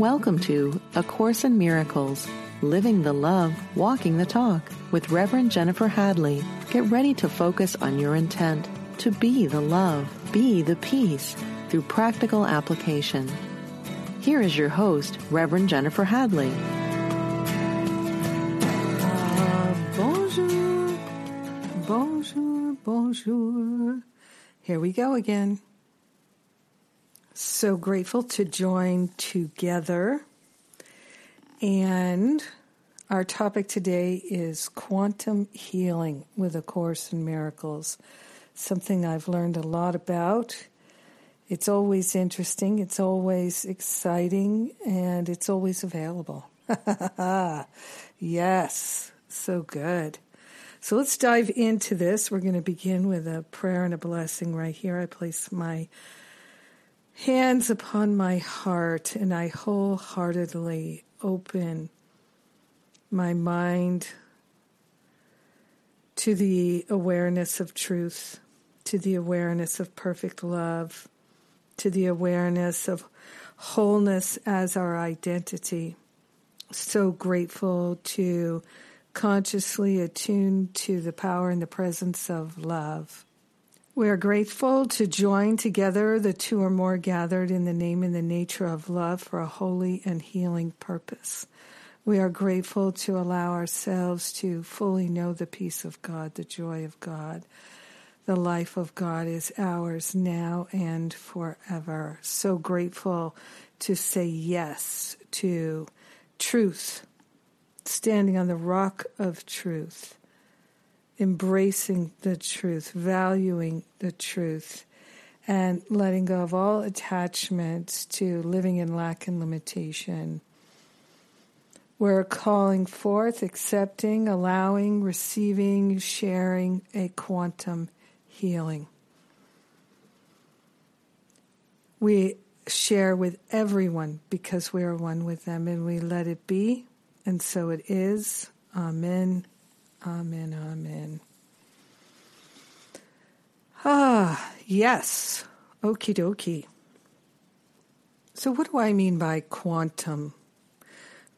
Welcome to A Course in Miracles Living the Love, Walking the Talk with Reverend Jennifer Hadley. Get ready to focus on your intent to be the love, be the peace through practical application. Here is your host, Reverend Jennifer Hadley. Bonjour, bonjour, bonjour. Here we go again. So grateful to join together. And our topic today is quantum healing with A Course in Miracles, something I've learned a lot about. It's always interesting, it's always exciting, and it's always available. yes, so good. So let's dive into this. We're going to begin with a prayer and a blessing right here. I place my hands upon my heart and I wholeheartedly open my mind to the awareness of truth, to the awareness of perfect love, to the awareness of wholeness as our identity. So grateful to consciously attune to the power and the presence of love. We are grateful to join together the two or more gathered in the name and the nature of love for a holy and healing purpose. We are grateful to allow ourselves to fully know the peace of God, the joy of God. The life of God is ours now and forever. So grateful to say yes to truth, standing on the rock of truth embracing the truth, valuing the truth, and letting go of all attachments to living in lack and limitation. We're calling forth, accepting, allowing, receiving, sharing a quantum healing. We share with everyone because we are one with them and we let it be, and so it is. Amen. Amen, amen. Ah, yes. Okie dokie. So, what do I mean by quantum?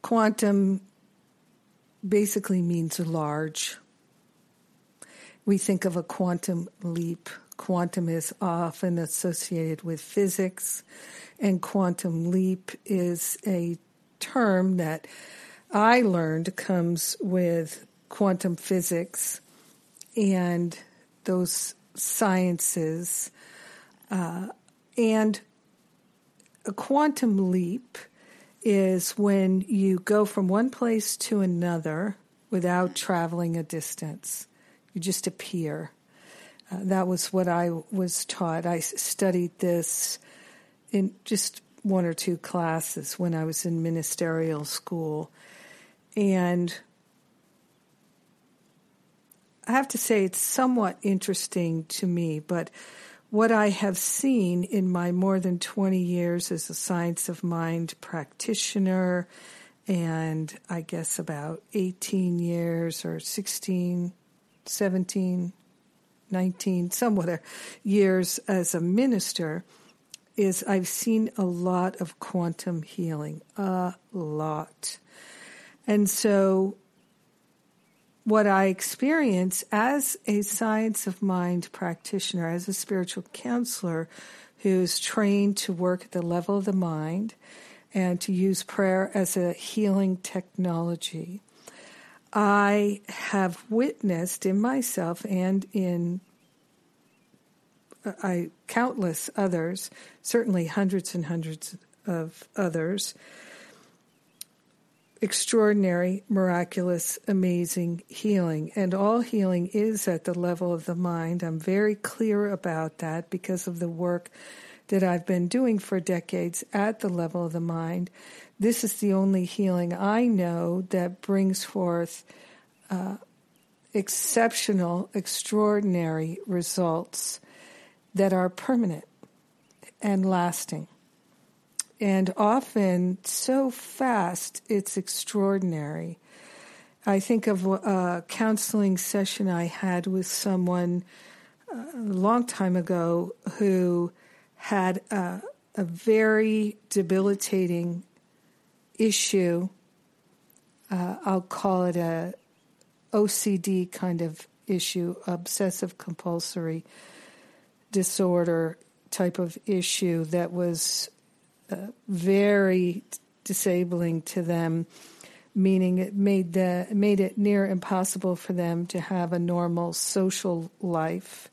Quantum basically means large. We think of a quantum leap. Quantum is often associated with physics, and quantum leap is a term that I learned comes with quantum physics and those sciences. Uh, and a quantum leap is when you go from one place to another without traveling a distance. You just appear. Uh, that was what I was taught. I studied this in just one or two classes when I was in ministerial school. And I have to say it's somewhat interesting to me, but what I have seen in my more than 20 years as a science of mind practitioner, and I guess about 18 years or 16, 17, 19, somewhat years as a minister, is I've seen a lot of quantum healing, a lot. And so what I experience as a science of mind practitioner, as a spiritual counselor who's trained to work at the level of the mind and to use prayer as a healing technology. I have witnessed in myself and in uh, I countless others, certainly hundreds and hundreds of others, extraordinary, miraculous, amazing healing. And all healing is at the level of the mind. I'm very clear about that because of the work that I've been doing for decades at the level of the mind. This is the only healing I know that brings forth uh, exceptional, extraordinary results that are permanent and lasting and often so fast it's extraordinary. I think of a counseling session I had with someone uh, a long time ago who had a, a very debilitating issue. Uh, I'll call it a OCD kind of issue, obsessive compulsory disorder type of issue that was uh, very disabling to them, meaning it made the made it near impossible for them to have a normal social life,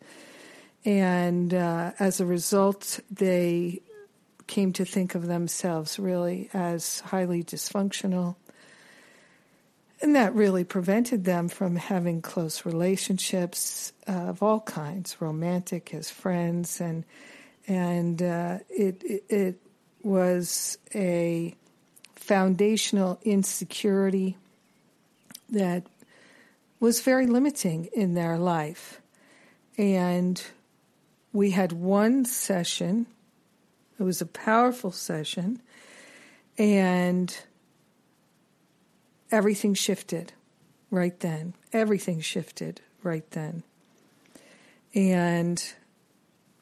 and uh, as a result, they came to think of themselves really as highly dysfunctional. And that really prevented them from having close relationships uh, of all kinds, romantic as friends, and and uh, it, it, it was a foundational insecurity that was very limiting in their life. And we had one session, it was a powerful session, and everything shifted right then. Everything shifted right then. And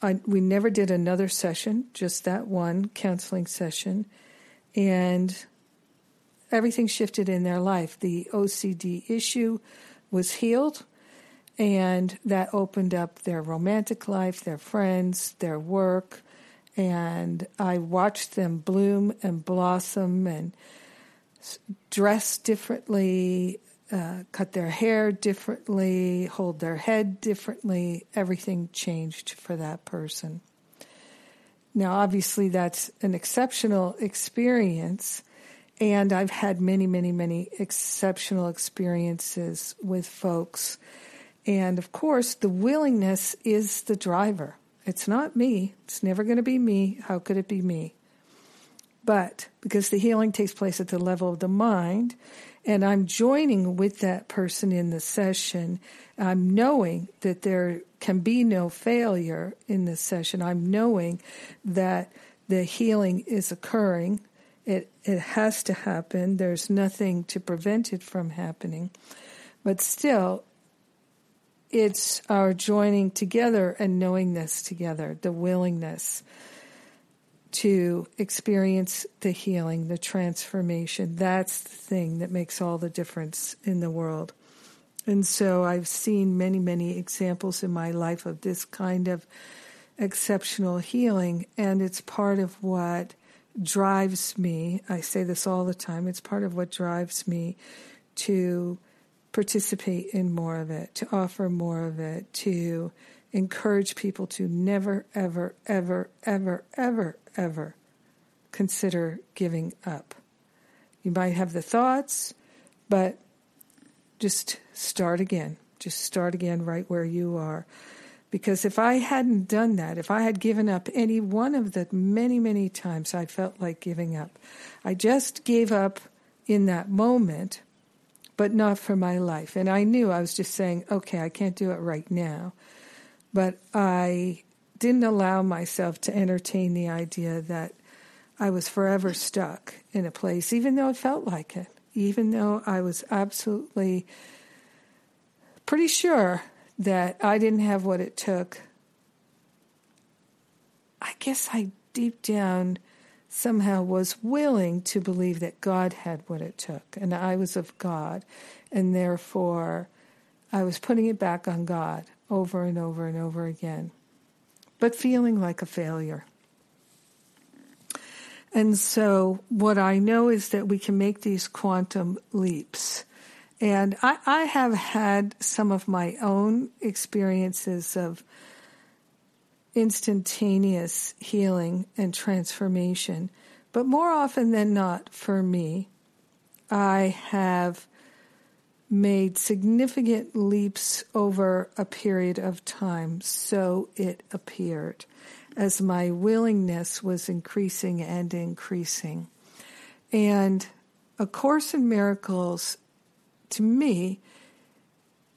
I, we never did another session, just that one counseling session. And everything shifted in their life. The OCD issue was healed, and that opened up their romantic life, their friends, their work. And I watched them bloom and blossom and dress differently, uh, cut their hair differently, hold their head differently. Everything changed for that person. Now, obviously, that's an exceptional experience, and I've had many, many, many exceptional experiences with folks. And of course, the willingness is the driver. It's not me. It's never going to be me. How could it be me? But because the healing takes place at the level of the mind, and I'm joining with that person in the session, I'm knowing that there can be no failure in this session. I'm knowing that the healing is occurring. It it has to happen. There's nothing to prevent it from happening. But still it's our joining together and knowing this together, the willingness to experience the healing, the transformation. That's the thing that makes all the difference in the world. And so I've seen many, many examples in my life of this kind of exceptional healing, and it's part of what drives me. I say this all the time. It's part of what drives me to participate in more of it, to offer more of it, to encourage people to never, ever, ever, ever, ever, ever consider giving up. You might have the thoughts, but just start again. Just start again right where you are. Because if I hadn't done that, if I had given up any one of the many, many times I felt like giving up, I just gave up in that moment, but not for my life. And I knew I was just saying, okay, I can't do it right now. But I didn't allow myself to entertain the idea that I was forever stuck in a place, even though it felt like it, even though I was absolutely pretty sure that I didn't have what it took. I guess I deep down somehow was willing to believe that God had what it took, and I was of God, and therefore I was putting it back on God over and over and over again but feeling like a failure. And so, what I know is that we can make these quantum leaps. And I, I, have had some of my own experiences of instantaneous healing and transformation, but more often than not, for me, I have made significant leaps over a period of time, so it appeared, as my willingness was increasing and increasing. And A Course in Miracles, to me,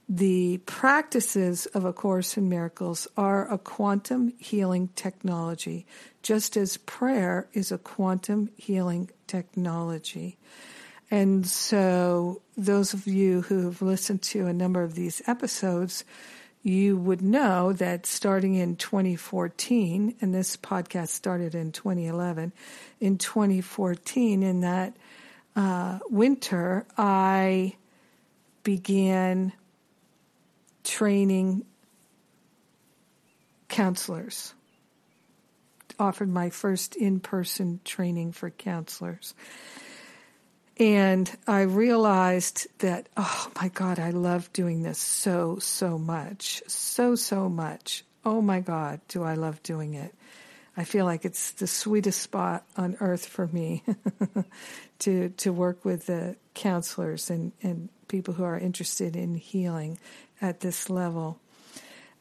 the practices of A Course in Miracles are a quantum healing technology, just as prayer is a quantum healing technology. And so, those of you who have listened to a number of these episodes, you would know that starting in 2014, and this podcast started in 2011, in 2014, in that uh, winter, I began training counselors. Offered my first in person training for counselors. And I realized that, oh my God, I love doing this so, so much. So, so much. Oh my God, do I love doing it. I feel like it's the sweetest spot on earth for me to to work with the counselors and, and people who are interested in healing at this level.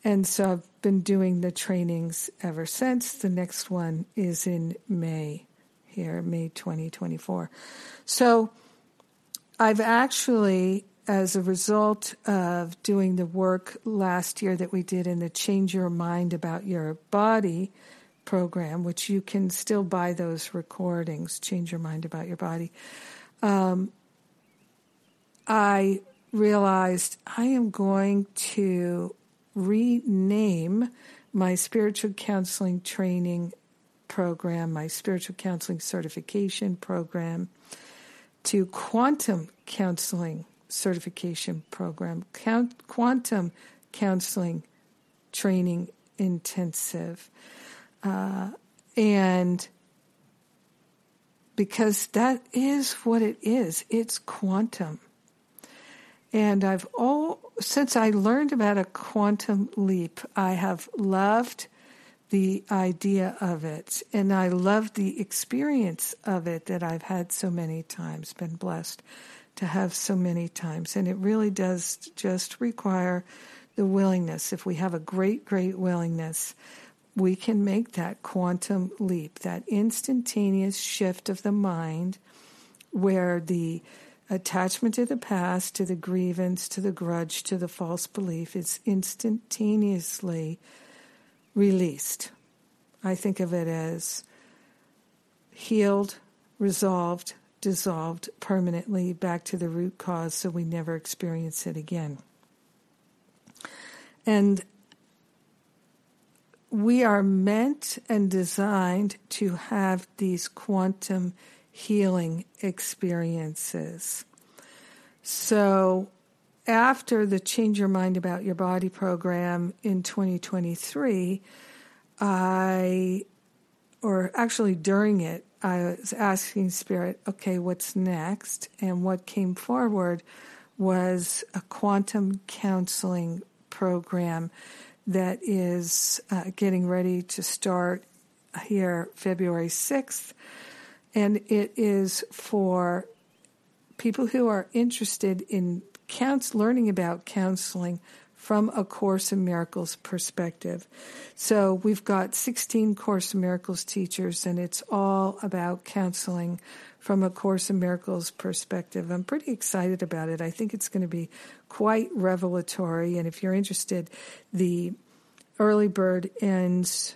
And so I've been doing the trainings ever since. The next one is in May here, May 2024. So I've actually, as a result of doing the work last year that we did in the Change Your Mind About Your Body program, which you can still buy those recordings, Change Your Mind About Your Body, um, I realized I am going to rename my spiritual counseling training program, my spiritual counseling certification program, to quantum counseling certification program, Count, quantum counseling training intensive. Uh, and because that is what it is, it's quantum. And I've all, since I learned about a quantum leap, I have loved the idea of it. And I love the experience of it that I've had so many times, been blessed to have so many times. And it really does just require the willingness. If we have a great, great willingness, we can make that quantum leap, that instantaneous shift of the mind where the attachment to the past, to the grievance, to the grudge, to the false belief is instantaneously released. I think of it as healed, resolved, dissolved permanently back to the root cause so we never experience it again. And we are meant and designed to have these quantum healing experiences. So after the Change Your Mind About Your Body program in 2023, I, or actually during it, I was asking Spirit, okay, what's next? And what came forward was a quantum counseling program that is uh, getting ready to start here February 6th. And it is for people who are interested in counts, learning about counseling from a Course in Miracles perspective. So we've got 16 Course in Miracles teachers, and it's all about counseling from a Course in Miracles perspective. I'm pretty excited about it. I think it's going to be quite revelatory. And if you're interested, the early bird ends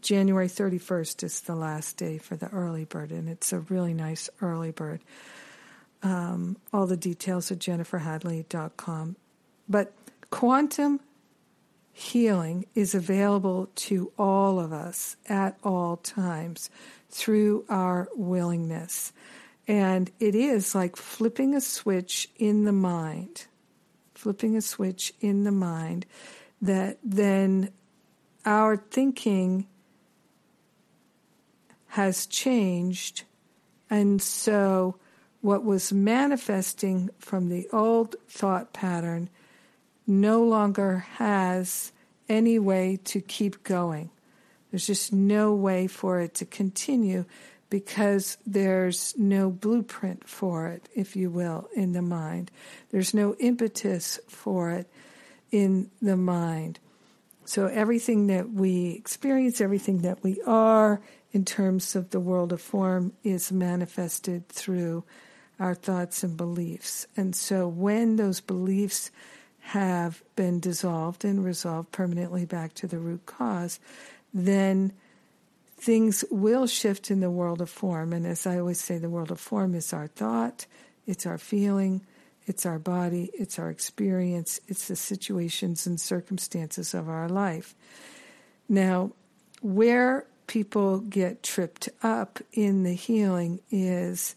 January 31st is the last day for the early bird, and it's a really nice early bird. Um, all the details at jenniferhadley.com. But quantum healing is available to all of us at all times through our willingness. And it is like flipping a switch in the mind, flipping a switch in the mind that then our thinking has changed. And so what was manifesting from the old thought pattern no longer has any way to keep going. There's just no way for it to continue because there's no blueprint for it, if you will, in the mind. There's no impetus for it in the mind. So everything that we experience, everything that we are in terms of the world of form is manifested through our thoughts and beliefs. And so when those beliefs have been dissolved and resolved permanently back to the root cause, then things will shift in the world of form. And as I always say, the world of form is our thought, it's our feeling, it's our body, it's our experience, it's the situations and circumstances of our life. Now, where people get tripped up in the healing is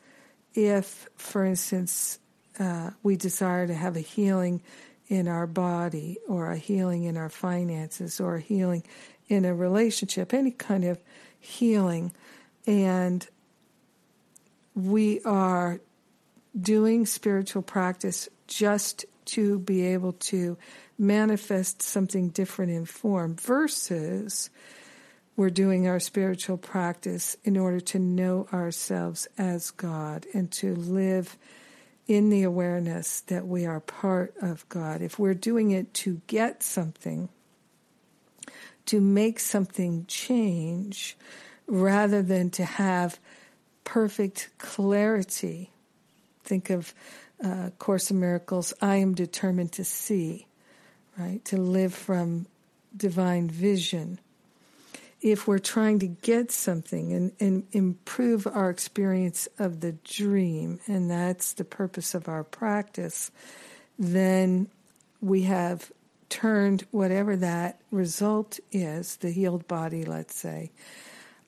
if, for instance, uh, we desire to have a healing in our body or a healing in our finances or a healing in a relationship, any kind of healing, and we are doing spiritual practice just to be able to manifest something different in form versus we're doing our spiritual practice in order to know ourselves as God and to live in the awareness that we are part of God. If we're doing it to get something, to make something change, rather than to have perfect clarity, think of uh, Course in Miracles, I am determined to see, right? To live from divine vision. If we're trying to get something and, and improve our experience of the dream, and that's the purpose of our practice, then we have turned whatever that result is, the healed body, let's say,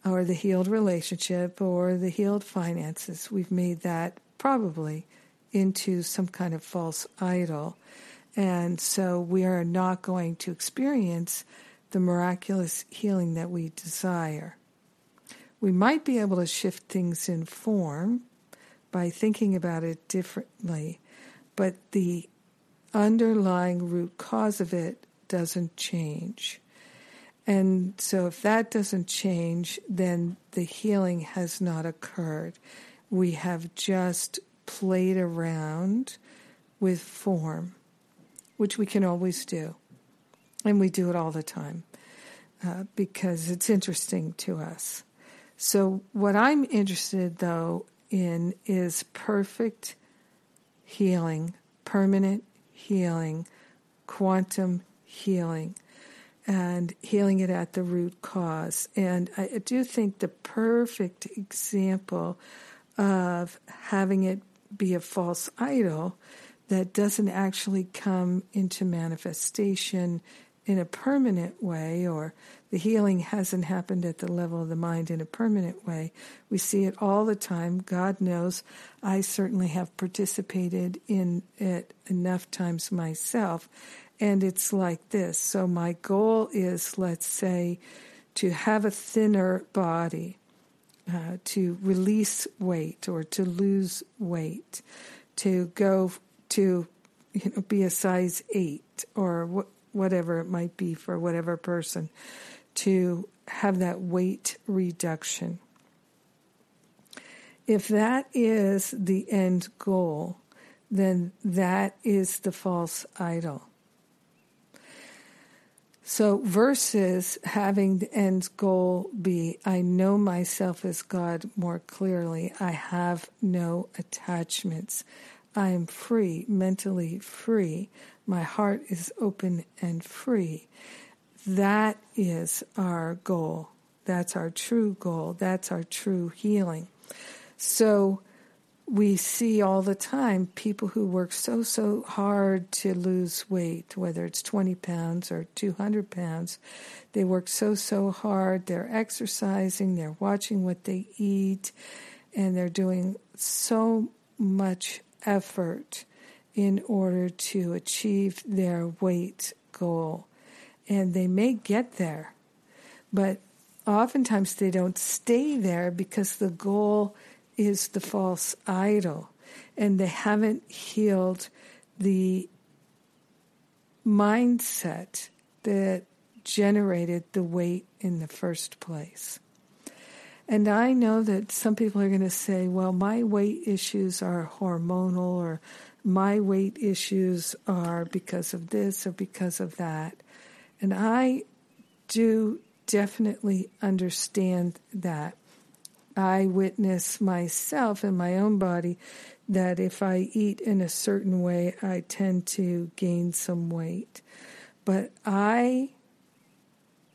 or the healed relationship or the healed finances, we've made that probably into some kind of false idol. And so we are not going to experience the miraculous healing that we desire. We might be able to shift things in form by thinking about it differently, but the underlying root cause of it doesn't change. And so, if that doesn't change, then the healing has not occurred. We have just played around with form, which we can always do. And we do it all the time uh, because it's interesting to us. So, what I'm interested though in is perfect healing, permanent healing, quantum healing, and healing it at the root cause. And I do think the perfect example of having it be a false idol that doesn't actually come into manifestation in a permanent way, or the healing hasn't happened at the level of the mind in a permanent way. We see it all the time. God knows I certainly have participated in it enough times myself. And it's like this. So, my goal is, let's say, to have a thinner body uh, to release weight or to lose weight, to go to you know be a size eight or wh- whatever it might be for whatever person, to have that weight reduction. If that is the end goal, then that is the false idol. So, versus having the end goal be, I know myself as God more clearly, I have no attachments, I am free, mentally free, my heart is open and free. That is our goal. That's our true goal. That's our true healing. So, we see all the time people who work so, so hard to lose weight, whether it's 20 pounds or 200 pounds. They work so, so hard. They're exercising, they're watching what they eat, and they're doing so much effort in order to achieve their weight goal. And they may get there, but oftentimes they don't stay there because the goal is the false idol, and they haven't healed the mindset that generated the weight in the first place. And I know that some people are going to say, well, my weight issues are hormonal, or my weight issues are because of this or because of that. And I do definitely understand that. I witness myself in my own body that if I eat in a certain way, I tend to gain some weight. But I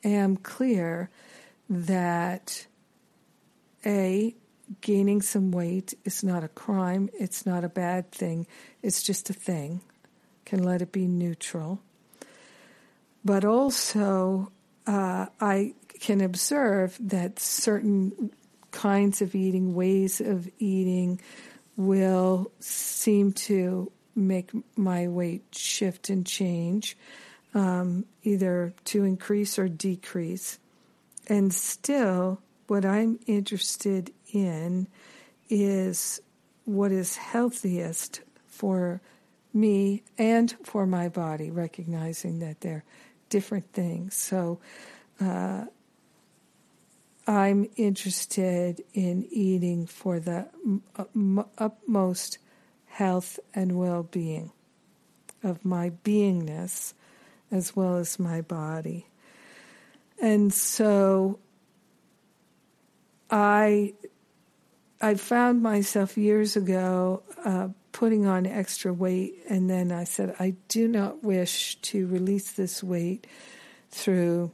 am clear that A, gaining some weight is not a crime, it's not a bad thing, it's just a thing. Can let it be neutral. But also, uh, I can observe that certain kinds of eating, ways of eating, will seem to make my weight shift and change, um, either to increase or decrease. And still, what I'm interested in is what is healthiest for me and for my body, recognizing that they're different things. So uh, I'm interested in eating for the utmost health and well being of my beingness as well as my body. And so I I found myself years ago uh, putting on extra weight, and then I said, I do not wish to release this weight through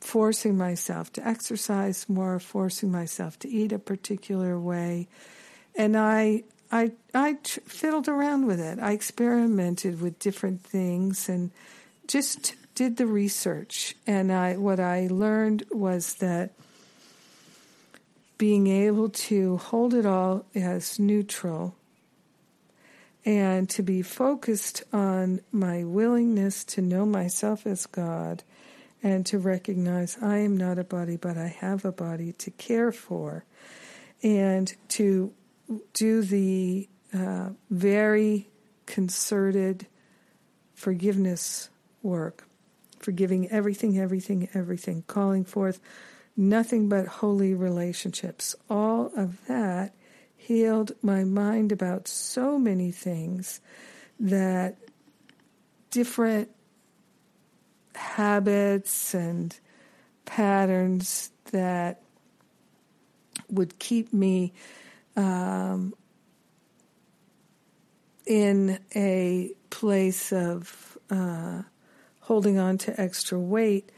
forcing myself to exercise more, forcing myself to eat a particular way. And I, I, I fiddled around with it. I experimented with different things and just did the research. And I, what I learned was that being able to hold it all as neutral and to be focused on my willingness to know myself as God and to recognize I am not a body, but I have a body to care for, and to do the uh, very concerted forgiveness work, forgiving everything, everything, everything, calling forth nothing but holy relationships. All of that healed my mind about so many things that different habits and patterns that would keep me um, in a place of uh, holding on to extra weight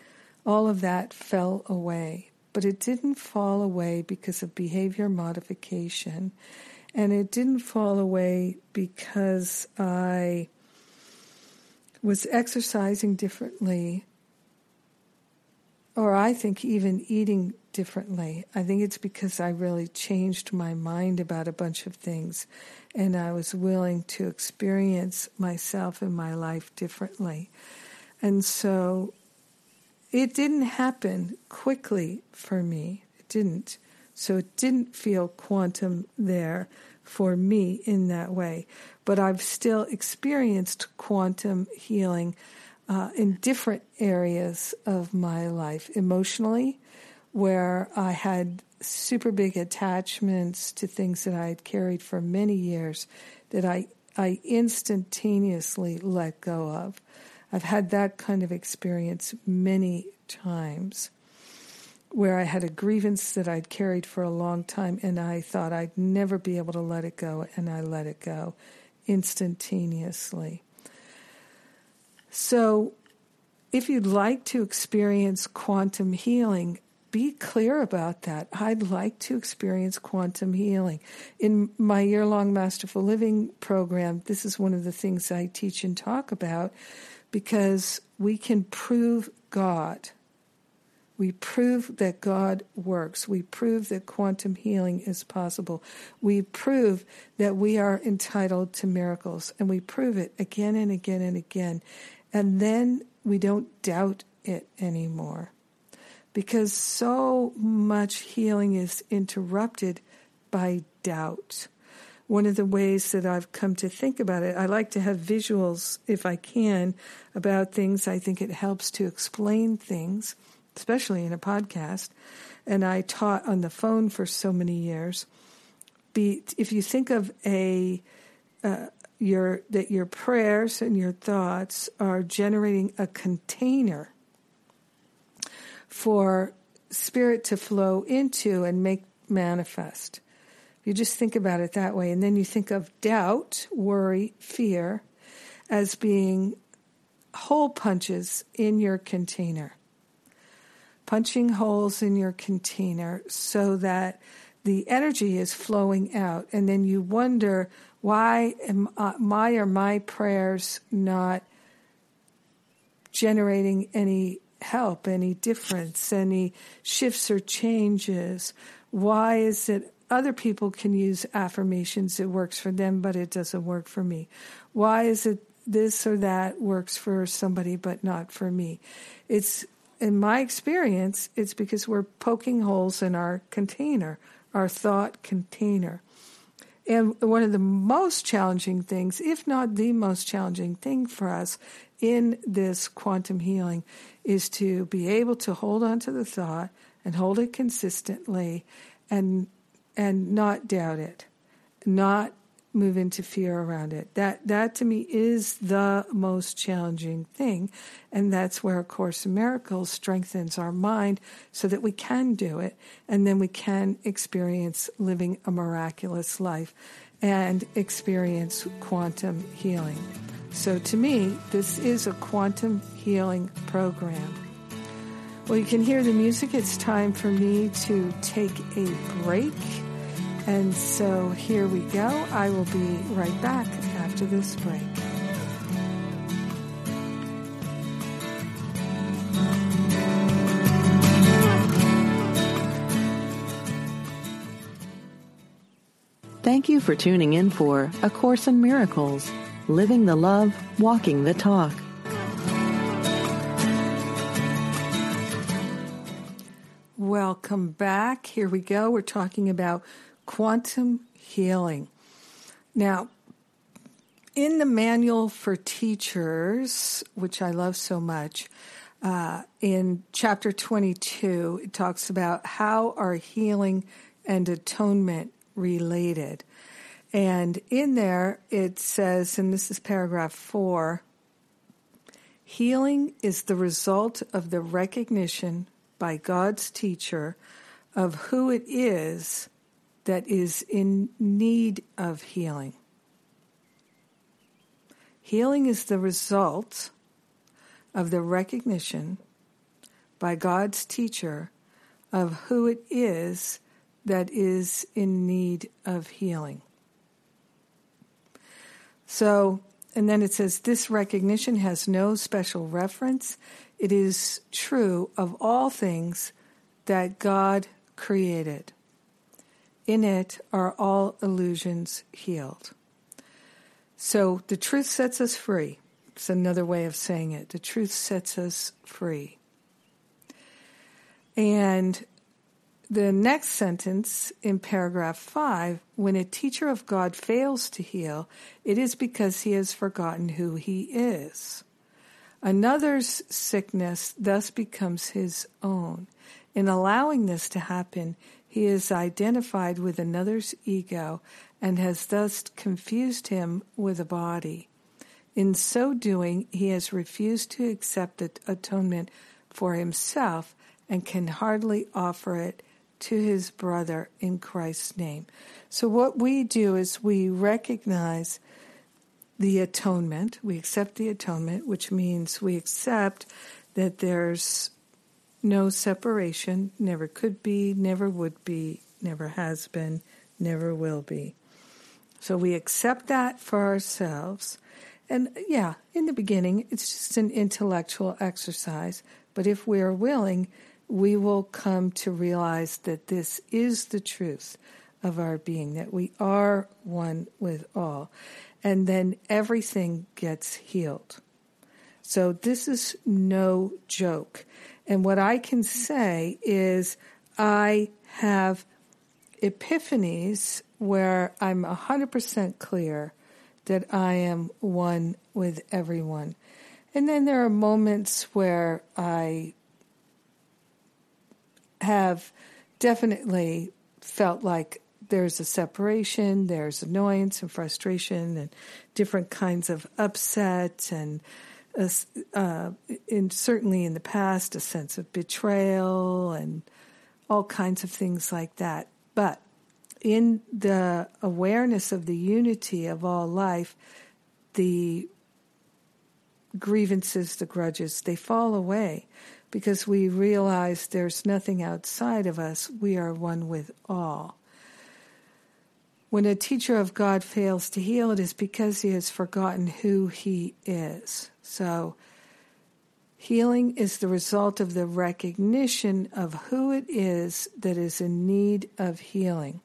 all of that fell away. But it didn't fall away because of behavior modification. And it didn't fall away because I was exercising differently, or I think even eating differently. I think it's because I really changed my mind about a bunch of things and I was willing to experience myself and my life differently. And so it didn't happen quickly for me. It didn't. So it didn't feel quantum there for me in that way. But I've still experienced quantum healing uh, in different areas of my life. Emotionally, where I had super big attachments to things that I had carried for many years that I, I instantaneously let go of. I've had that kind of experience many times where I had a grievance that I'd carried for a long time and I thought I'd never be able to let it go, and I let it go instantaneously. So, if you'd like to experience quantum healing, be clear about that. I'd like to experience quantum healing. In my year long Masterful Living program, this is one of the things I teach and talk about because we can prove God. We prove that God works. We prove that quantum healing is possible. We prove that we are entitled to miracles. And we prove it again and again and again. And then we don't doubt it anymore. Because so much healing is interrupted by doubt one of the ways that I've come to think about it, I like to have visuals if I can about things. I think it helps to explain things, especially in a podcast. And I taught on the phone for so many years. Be, if you think of a uh, your that your prayers and your thoughts are generating a container for spirit to flow into and make manifest. You just think about it that way. And then you think of doubt, worry, fear as being hole punches in your container. Punching holes in your container so that the energy is flowing out. And then you wonder why am I, my or my prayers not generating any help, any difference, any shifts or changes? Why is it other people can use affirmations, it works for them, but it doesn't work for me. Why is it this or that works for somebody, but not for me? It's, in my experience, it's because we're poking holes in our container, our thought container. And one of the most challenging things, if not the most challenging thing for us in this quantum healing, is to be able to hold on to the thought and hold it consistently and and not doubt it, not move into fear around it. That that to me is the most challenging thing, and that's where a course in miracles strengthens our mind so that we can do it and then we can experience living a miraculous life and experience quantum healing. So to me, this is a quantum healing program. Well, you can hear the music. It's time for me to take a break. And so here we go. I will be right back after this break. Thank you for tuning in for A Course in Miracles, Living the Love, Walking the Talk. Welcome back. Here we go. We're talking about quantum healing. Now, in the manual for teachers, which I love so much, uh, in chapter 22, it talks about how are healing and atonement related. And in there, it says, and this is paragraph four healing is the result of the recognition by God's teacher of who it is that is in need of healing. Healing is the result of the recognition by God's teacher of who it is that is in need of healing. So, and then it says this recognition has no special reference. It is true of all things that God created. In it are all illusions healed. So the truth sets us free. It's another way of saying it. The truth sets us free. And the next sentence in paragraph five when a teacher of God fails to heal, it is because he has forgotten who he is. Another's sickness thus becomes his own. In allowing this to happen, he is identified with another's ego and has thus confused him with a body. In so doing, he has refused to accept the atonement for himself and can hardly offer it to his brother in Christ's name. So, what we do is we recognize the atonement, we accept the atonement, which means we accept that there's no separation, never could be, never would be, never has been, never will be. So we accept that for ourselves. And yeah, in the beginning, it's just an intellectual exercise. But if we are willing, we will come to realize that this is the truth of our being, that we are one with all. And then everything gets healed. So this is no joke. And what I can say is I have epiphanies where I'm 100% clear that I am one with everyone. And then there are moments where I have definitely felt like there's a separation, there's annoyance and frustration, and different kinds of upset and uh, in certainly in the past, a sense of betrayal and all kinds of things like that. But in the awareness of the unity of all life, the grievances, the grudges, they fall away because we realize there's nothing outside of us. We are one with all. When a teacher of God fails to heal, it is because he has forgotten who he is. So, healing is the result of the recognition of who it is that is in need of healing.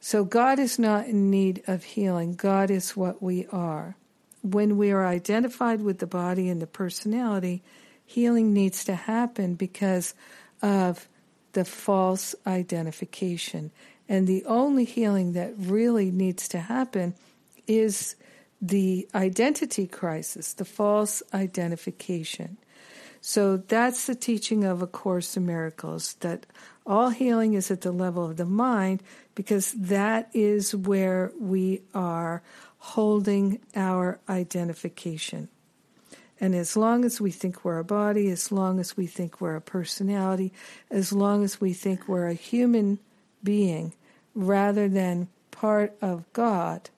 So God is not in need of healing. God is what we are. When we are identified with the body and the personality, healing needs to happen because of the false identification. And the only healing that really needs to happen is the identity crisis, the false identification. So that's the teaching of A Course in Miracles that all healing is at the level of the mind because that is where we are holding our identification. And as long as we think we're a body, as long as we think we're a personality, as long as we think we're a human being rather than part of God,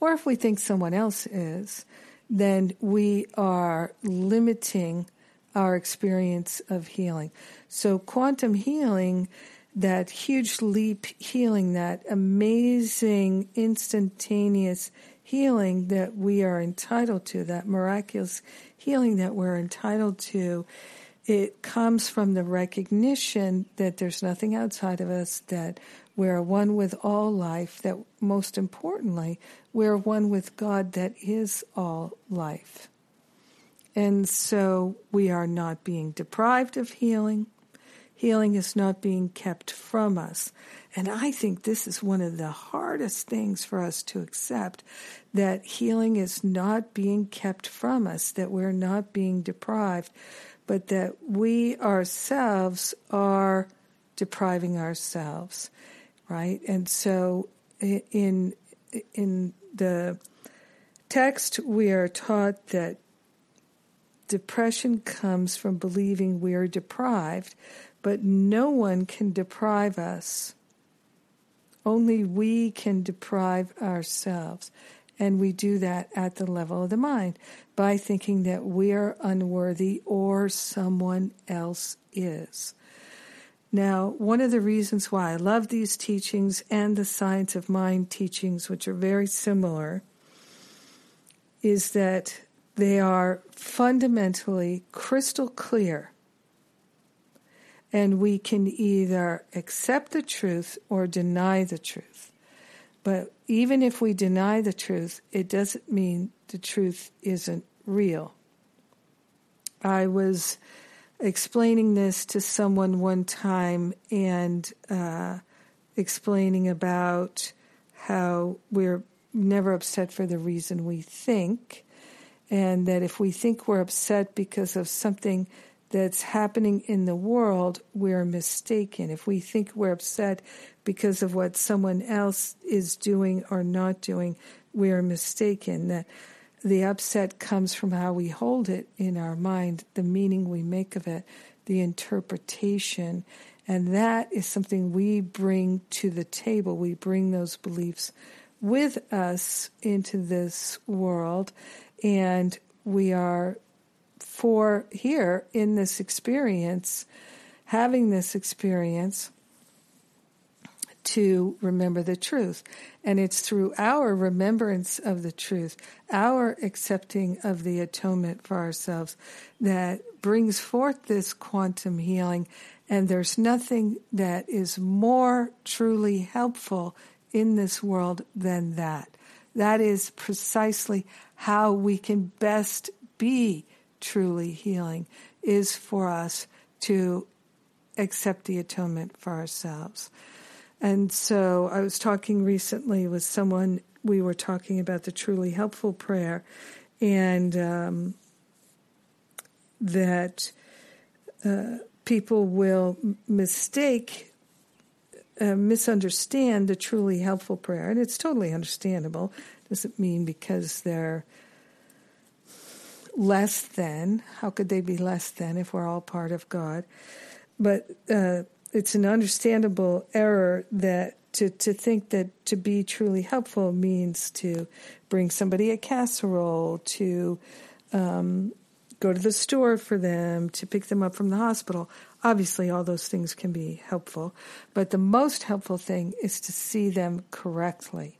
or if we think someone else is, then we are limiting our experience of healing. So, quantum healing, that huge leap healing, that amazing instantaneous healing that we are entitled to, that miraculous healing that we're entitled to, it comes from the recognition that there's nothing outside of us, that we're one with all life, that most importantly, we're one with God that is all life. And so we are not being deprived of healing. Healing is not being kept from us. And I think this is one of the hardest things for us to accept that healing is not being kept from us, that we're not being deprived, but that we ourselves are depriving ourselves, right? And so in in the text we are taught that depression comes from believing we are deprived, but no one can deprive us only we can deprive ourselves. And we do that at the level of the mind by thinking that we are unworthy or someone else is. Now, one of the reasons why I love these teachings and the science of mind teachings, which are very similar, is that they are fundamentally crystal clear and we can either accept the truth or deny the truth. But even if we deny the truth, it doesn't mean the truth isn't real. I was explaining this to someone one time and uh, explaining about how we're never upset for the reason we think, and that if we think we're upset because of something that's happening in the world, we're mistaken. If we think we're upset because of what someone else is doing or not doing, we're mistaken. That the upset comes from how we hold it in our mind, the meaning we make of it, the interpretation. And that is something we bring to the table. We bring those beliefs with us into this world, and we are for here in this experience, having this experience to remember the truth. And it's through our remembrance of the truth, our accepting of the atonement for ourselves, that brings forth this quantum healing. And there's nothing that is more truly helpful in this world than that. That is precisely how we can best be truly healing is for us to accept the atonement for ourselves. And so I was talking recently with someone, we were talking about the truly helpful prayer, and um, that uh, people will mistake, uh, misunderstand the truly helpful prayer. And it's totally understandable. Doesn't mean because they're less than. How could they be less than if we're all part of God? But uh, it's an understandable error that to, to think that to be truly helpful means to bring somebody a casserole, to um, go to the store for them, to pick them up from the hospital. Obviously, all those things can be helpful, but the most helpful thing is to see them correctly,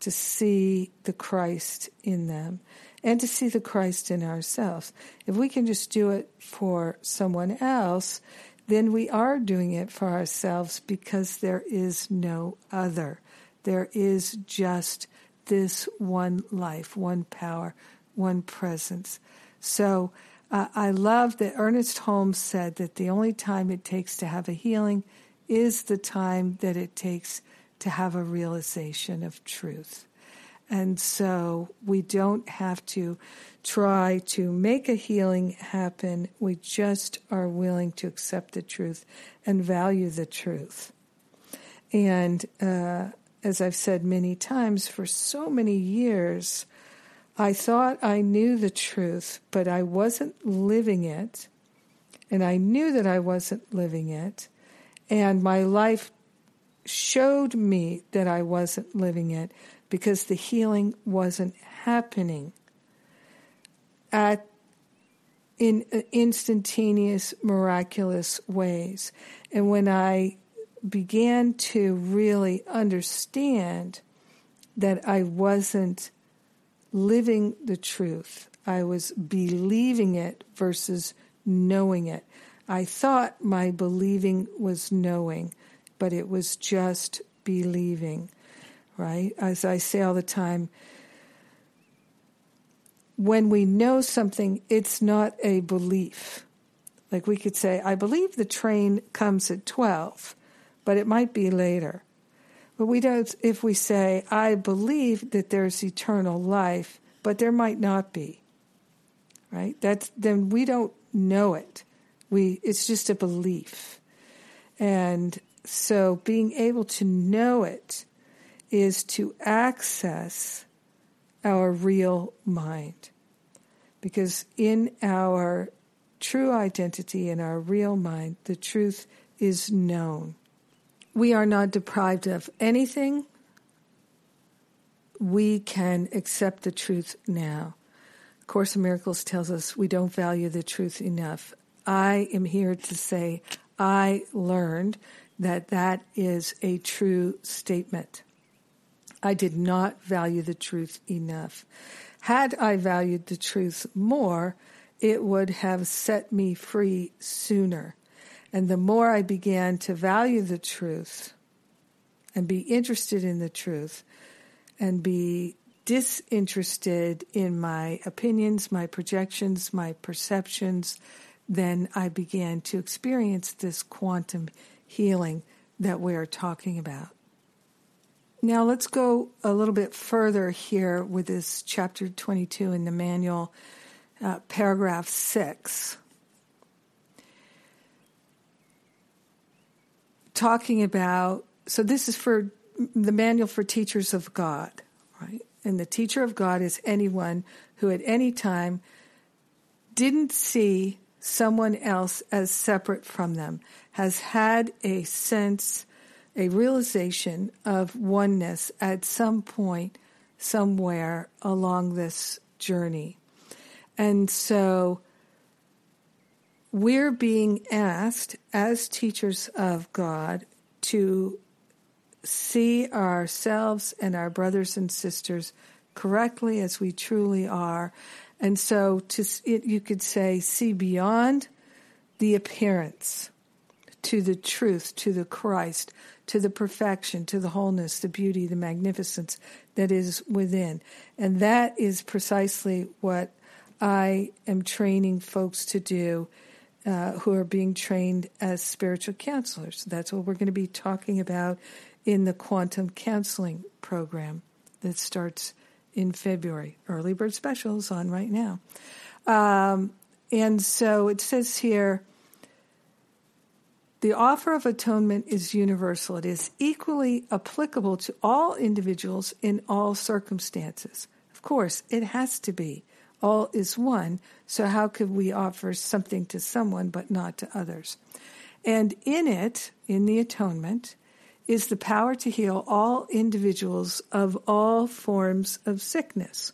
to see the Christ in them and to see the Christ in ourselves. If we can just do it for someone else, then we are doing it for ourselves because there is no other. There is just this one life, one power, one presence. So uh, I love that Ernest Holmes said that the only time it takes to have a healing is the time that it takes to have a realization of truth. And so we don't have to try to make a healing happen. We just are willing to accept the truth and value the truth. And uh, as I've said many times, for so many years, I thought I knew the truth, but I wasn't living it. And I knew that I wasn't living it. And my life showed me that I wasn't living it because the healing wasn't happening. At in uh, instantaneous miraculous ways. And when i began to really understand that i wasn't living the truth i was believing it versus knowing it. I thought my believing was knowing but it was just believing right? As I say all the time, when we know something, it's not a belief. Like we could say, I believe the train comes at 12, but it might be later. But we don't, if we say, I believe that there's eternal life, but there might not be, right? That's, then we don't know it. We, it's just a belief. And so being able to know it is to access our real mind. Because in our true identity, in our real mind, the truth is known. We are not deprived of anything. We can accept the truth now. Course in Miracles tells us we don't value the truth enough. I am here to say I learned that that is a true statement. I did not value the truth enough. Had I valued the truth more, it would have set me free sooner. And the more I began to value the truth and be interested in the truth and be disinterested in my opinions, my projections, my perceptions, then I began to experience this quantum healing that we are talking about. Now let's go a little bit further here with this chapter 22 in the manual, uh, paragraph 6. Talking about, so this is for the manual for teachers of God, right? And the teacher of God is anyone who at any time didn't see someone else as separate from them, has had a sense a realization of oneness at some point, somewhere along this journey. And so we're being asked as teachers of God to see ourselves and our brothers and sisters correctly as we truly are. And so to it, you could say see beyond the appearance to the truth, to the Christ, to the perfection, to the wholeness, the beauty, the magnificence that is within. And that is precisely what I am training folks to do uh, who are being trained as spiritual counselors. That's what we're going to be talking about in the quantum counseling program that starts in February. Early bird specials on right now. Um, and so it says here the offer of atonement is universal. It is equally applicable to all individuals in all circumstances. Of course, it has to be. All is one, so how could we offer something to someone but not to others? And in it, in the atonement, is the power to heal all individuals of all forms of sickness.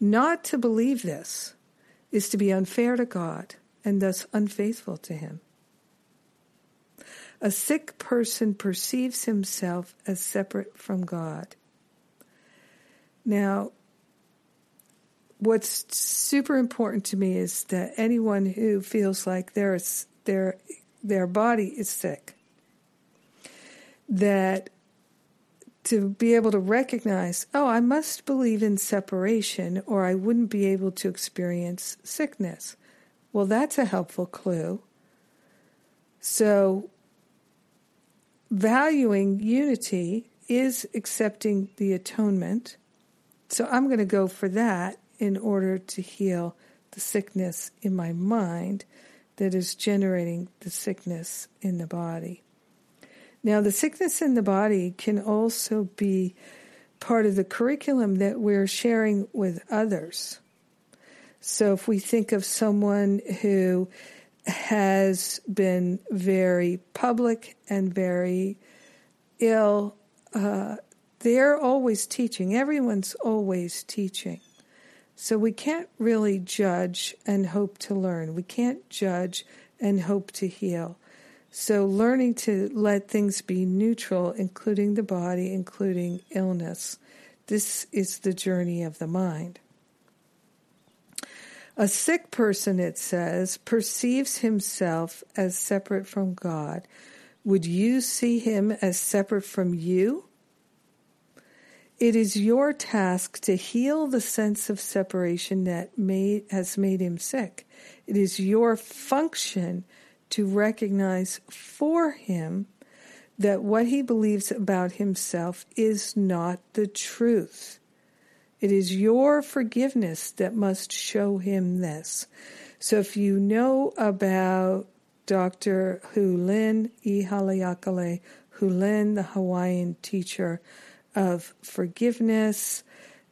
Not to believe this is to be unfair to God and thus unfaithful to Him. A sick person perceives himself as separate from God. Now, what's super important to me is that anyone who feels like they're they're their body is sick. That to be able to recognize, oh, I must believe in separation or I wouldn't be able to experience sickness. Well, that's a helpful clue. So, valuing unity is accepting the atonement. So, I'm going to go for that in order to heal the sickness in my mind that is generating the sickness in the body. Now, the sickness in the body can also be part of the curriculum that we're sharing with others. So, if we think of someone who has been very public and very ill, uh, they're always teaching. Everyone's always teaching. So, we can't really judge and hope to learn. We can't judge and hope to heal. So, learning to let things be neutral, including the body, including illness, this is the journey of the mind. A sick person, it says, perceives himself as separate from God. Would you see him as separate from you? It is your task to heal the sense of separation that made, has made him sick. It is your function to recognize for him that what he believes about himself is not the truth. It is your forgiveness that must show him this. So if you know about Dr. Hew Len, E. Haleakale Hu Lin, the Hawaiian teacher of forgiveness,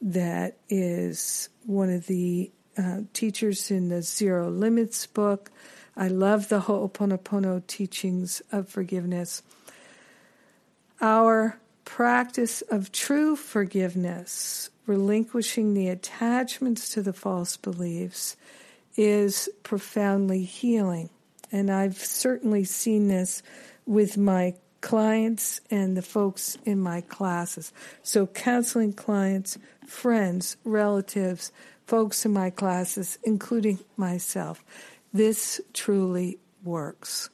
that is one of the uh, teachers in the Zero Limits book. I love the Ho'oponopono teachings of forgiveness. Our practice of true forgiveness, relinquishing the attachments to the false beliefs, is profoundly healing. And I've certainly seen this with my clients and the folks in my classes. So, counseling clients, friends, relatives, folks in my classes, including myself. This truly works.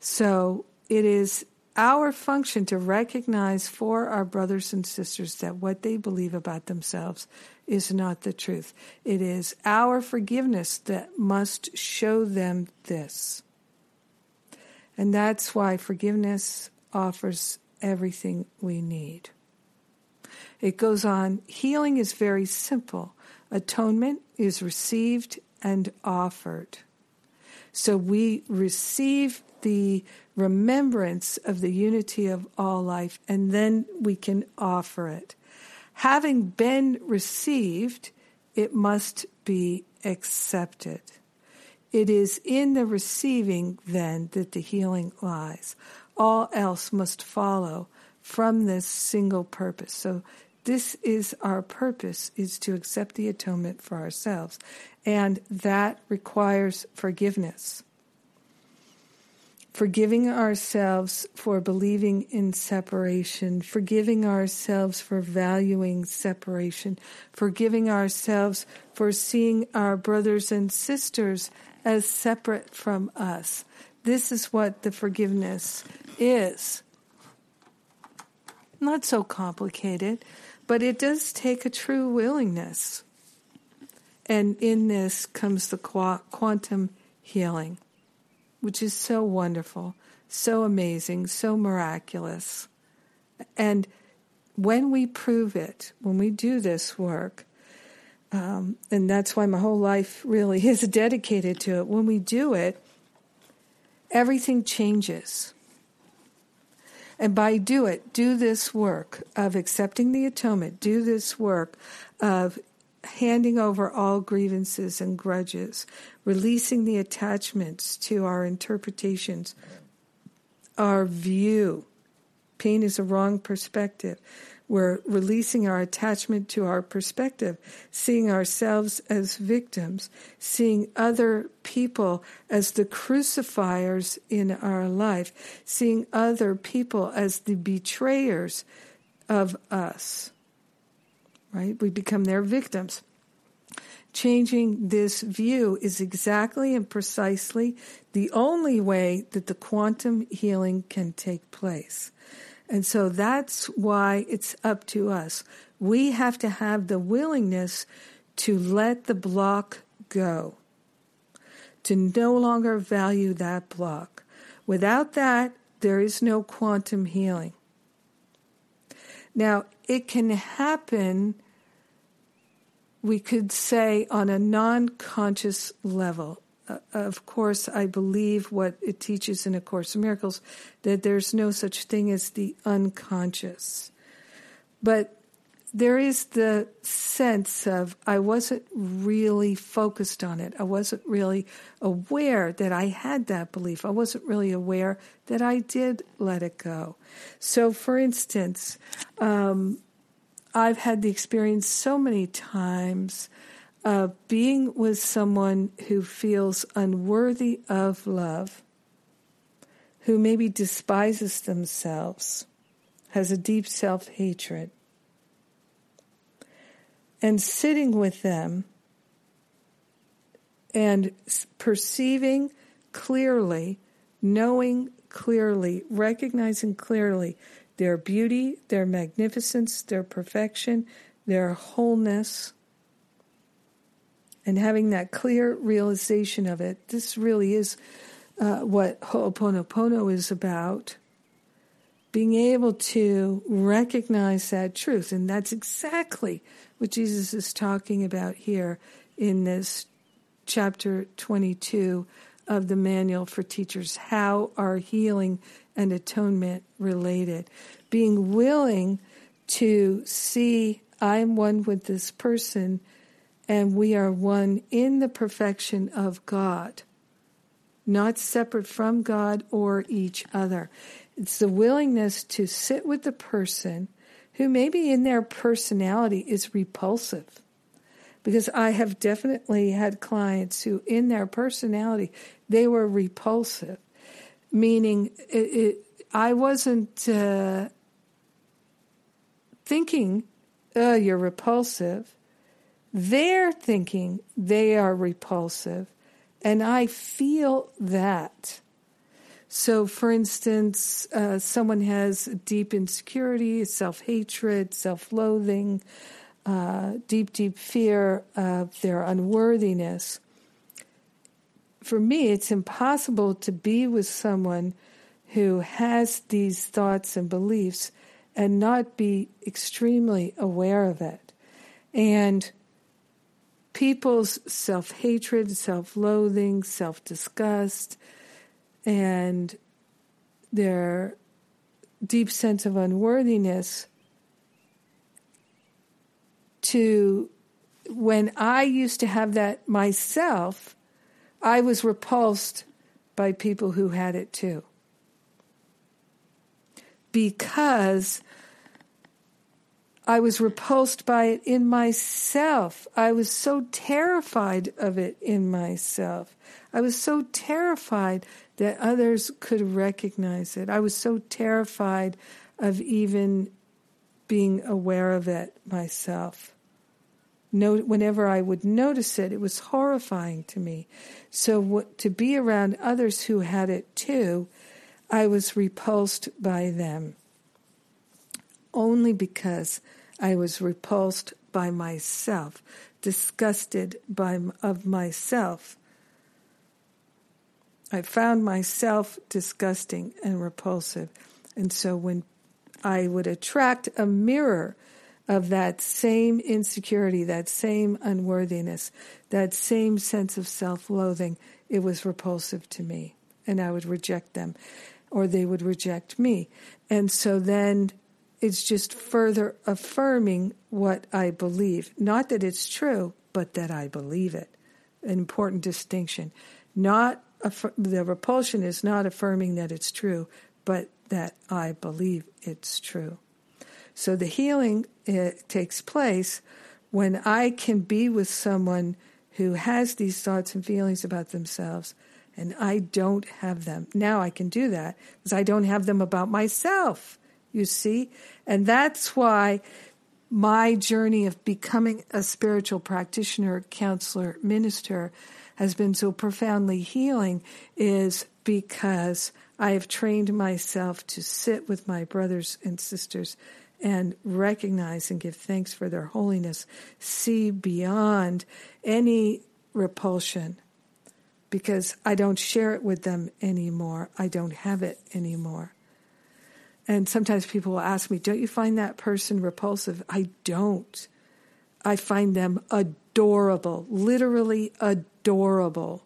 So it is our function to recognize for our brothers and sisters that what they believe about themselves is not the truth. It is our forgiveness that must show them this. And that's why forgiveness offers everything we need. It goes on healing is very simple. Atonement is received and offered. So we receive the remembrance of the unity of all life, and then we can offer it. Having been received, it must be accepted. It is in the receiving, then, that the healing lies. All else must follow from this single purpose. So this is our purpose is to accept the atonement for ourselves and that requires forgiveness forgiving ourselves for believing in separation, forgiving ourselves for valuing separation, forgiving ourselves for seeing our brothers and sisters as separate from us. This is what the forgiveness is. Not so complicated. But it does take a true willingness. And in this comes the quantum healing, which is so wonderful, so amazing, so miraculous. And when we prove it, when we do this work, um, and that's why my whole life really is dedicated to it, when we do it, everything changes. And by do it, do this work of accepting the atonement, do this work of handing over all grievances and grudges, releasing the attachments to our interpretations, our view. Pain is a wrong perspective. We're releasing our attachment to our perspective, seeing ourselves as victims, seeing other people as the crucifiers in our life, seeing other people as the betrayers of us. Right? We become their victims. changing this view is exactly and precisely the only way that the quantum healing can take place. And so that's why it's up to us. We have to have the willingness to let the block go, to no longer value that block. Without that, there is no quantum healing. Now, it can happen, we could say, on a non conscious level. Uh, of course, I believe what it teaches in A Course in Miracles that there's no such thing as the unconscious. But there is the sense of I wasn't really focused on it. I wasn't really aware that I had that belief. I wasn't really aware that I did let it go. So, for instance, um, I've had the experience so many times of being with someone who feels unworthy of love, who maybe despises themselves, has a deep self hatred and sitting with them and perceiving clearly, knowing clearly, recognizing clearly their beauty, their magnificence, their perfection, their wholeness, and having that clear realization of it. This really is uh, what Ho'oponopono is about. Being able to recognize that truth. And that's exactly what Jesus is talking about here in this chapter 22 of the Manual for Teachers. How are healing and atonement related? Being willing to see I'm one with this person and we are one in the perfection of God, not separate from God or each other. It's the willingness to sit with the person who maybe in their personality is repulsive. Because I have definitely had clients who, in their personality, they were repulsive, meaning it, it, I wasn't uh, thinking, oh, you're repulsive. They're thinking they are repulsive, and I feel that. So, for instance, uh, someone has deep insecurity, self hatred, self loathing, uh, deep, deep fear of their unworthiness. For me, it's impossible to be with someone who has these thoughts and beliefs and not be extremely aware of it. And people's self hatred, self loathing, self disgust, and their deep sense of unworthiness to when I used to have that myself, I was repulsed by people who had it too. Because I was repulsed by it in myself. I was so terrified of it in myself. I was so terrified that others could recognize it. I was so terrified of even being aware of it myself. No, whenever I would notice it, it was horrifying to me. So what, to be around others who had it too, I was repulsed by them. Only because I was repulsed by myself, disgusted by of myself I found myself disgusting and repulsive. And so when I would attract a mirror of that same insecurity, that same unworthiness, that same sense of self loathing, it was repulsive to me. And I would reject them, or they would reject me. And so then it's just further affirming what I believe. Not that it's true, but that I believe it. An important distinction. Not the repulsion is not affirming that it's true, but that I believe it's true. So the healing eh, takes place when I can be with someone who has these thoughts and feelings about themselves and I don't have them. Now I can do that because I don't have them about myself, you see? And that's why my journey of becoming a spiritual practitioner, counselor, minister has been so profoundly healing is because I have trained myself to sit with my brothers and sisters and recognize and give thanks for their holiness, see beyond any repulsion because I don't share it with them anymore. I don't have it anymore. And sometimes people will ask me, Don't you find that person repulsive? I don't. I find them adorable, literally adorable.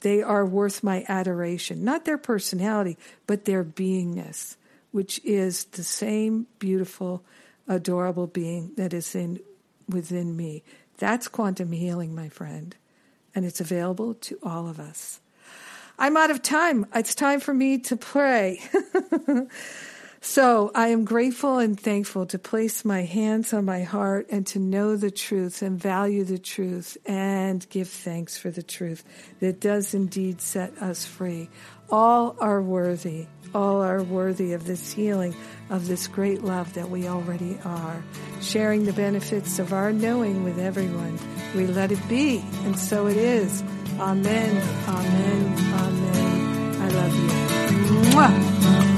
They are worth my adoration, not their personality, but their beingness, which is the same beautiful, adorable being that is in within me. That's quantum healing, my friend, and it's available to all of us. I'm out of time. It's time for me to pray. So I am grateful and thankful to place my hands on my heart and to know the truth and value the truth and give thanks for the truth that does indeed set us free. All are worthy. All are worthy of this healing, of this great love that we already are. Sharing the benefits of our knowing with everyone. We let it be, and so it is. Amen, amen, amen. I love you. Mwah.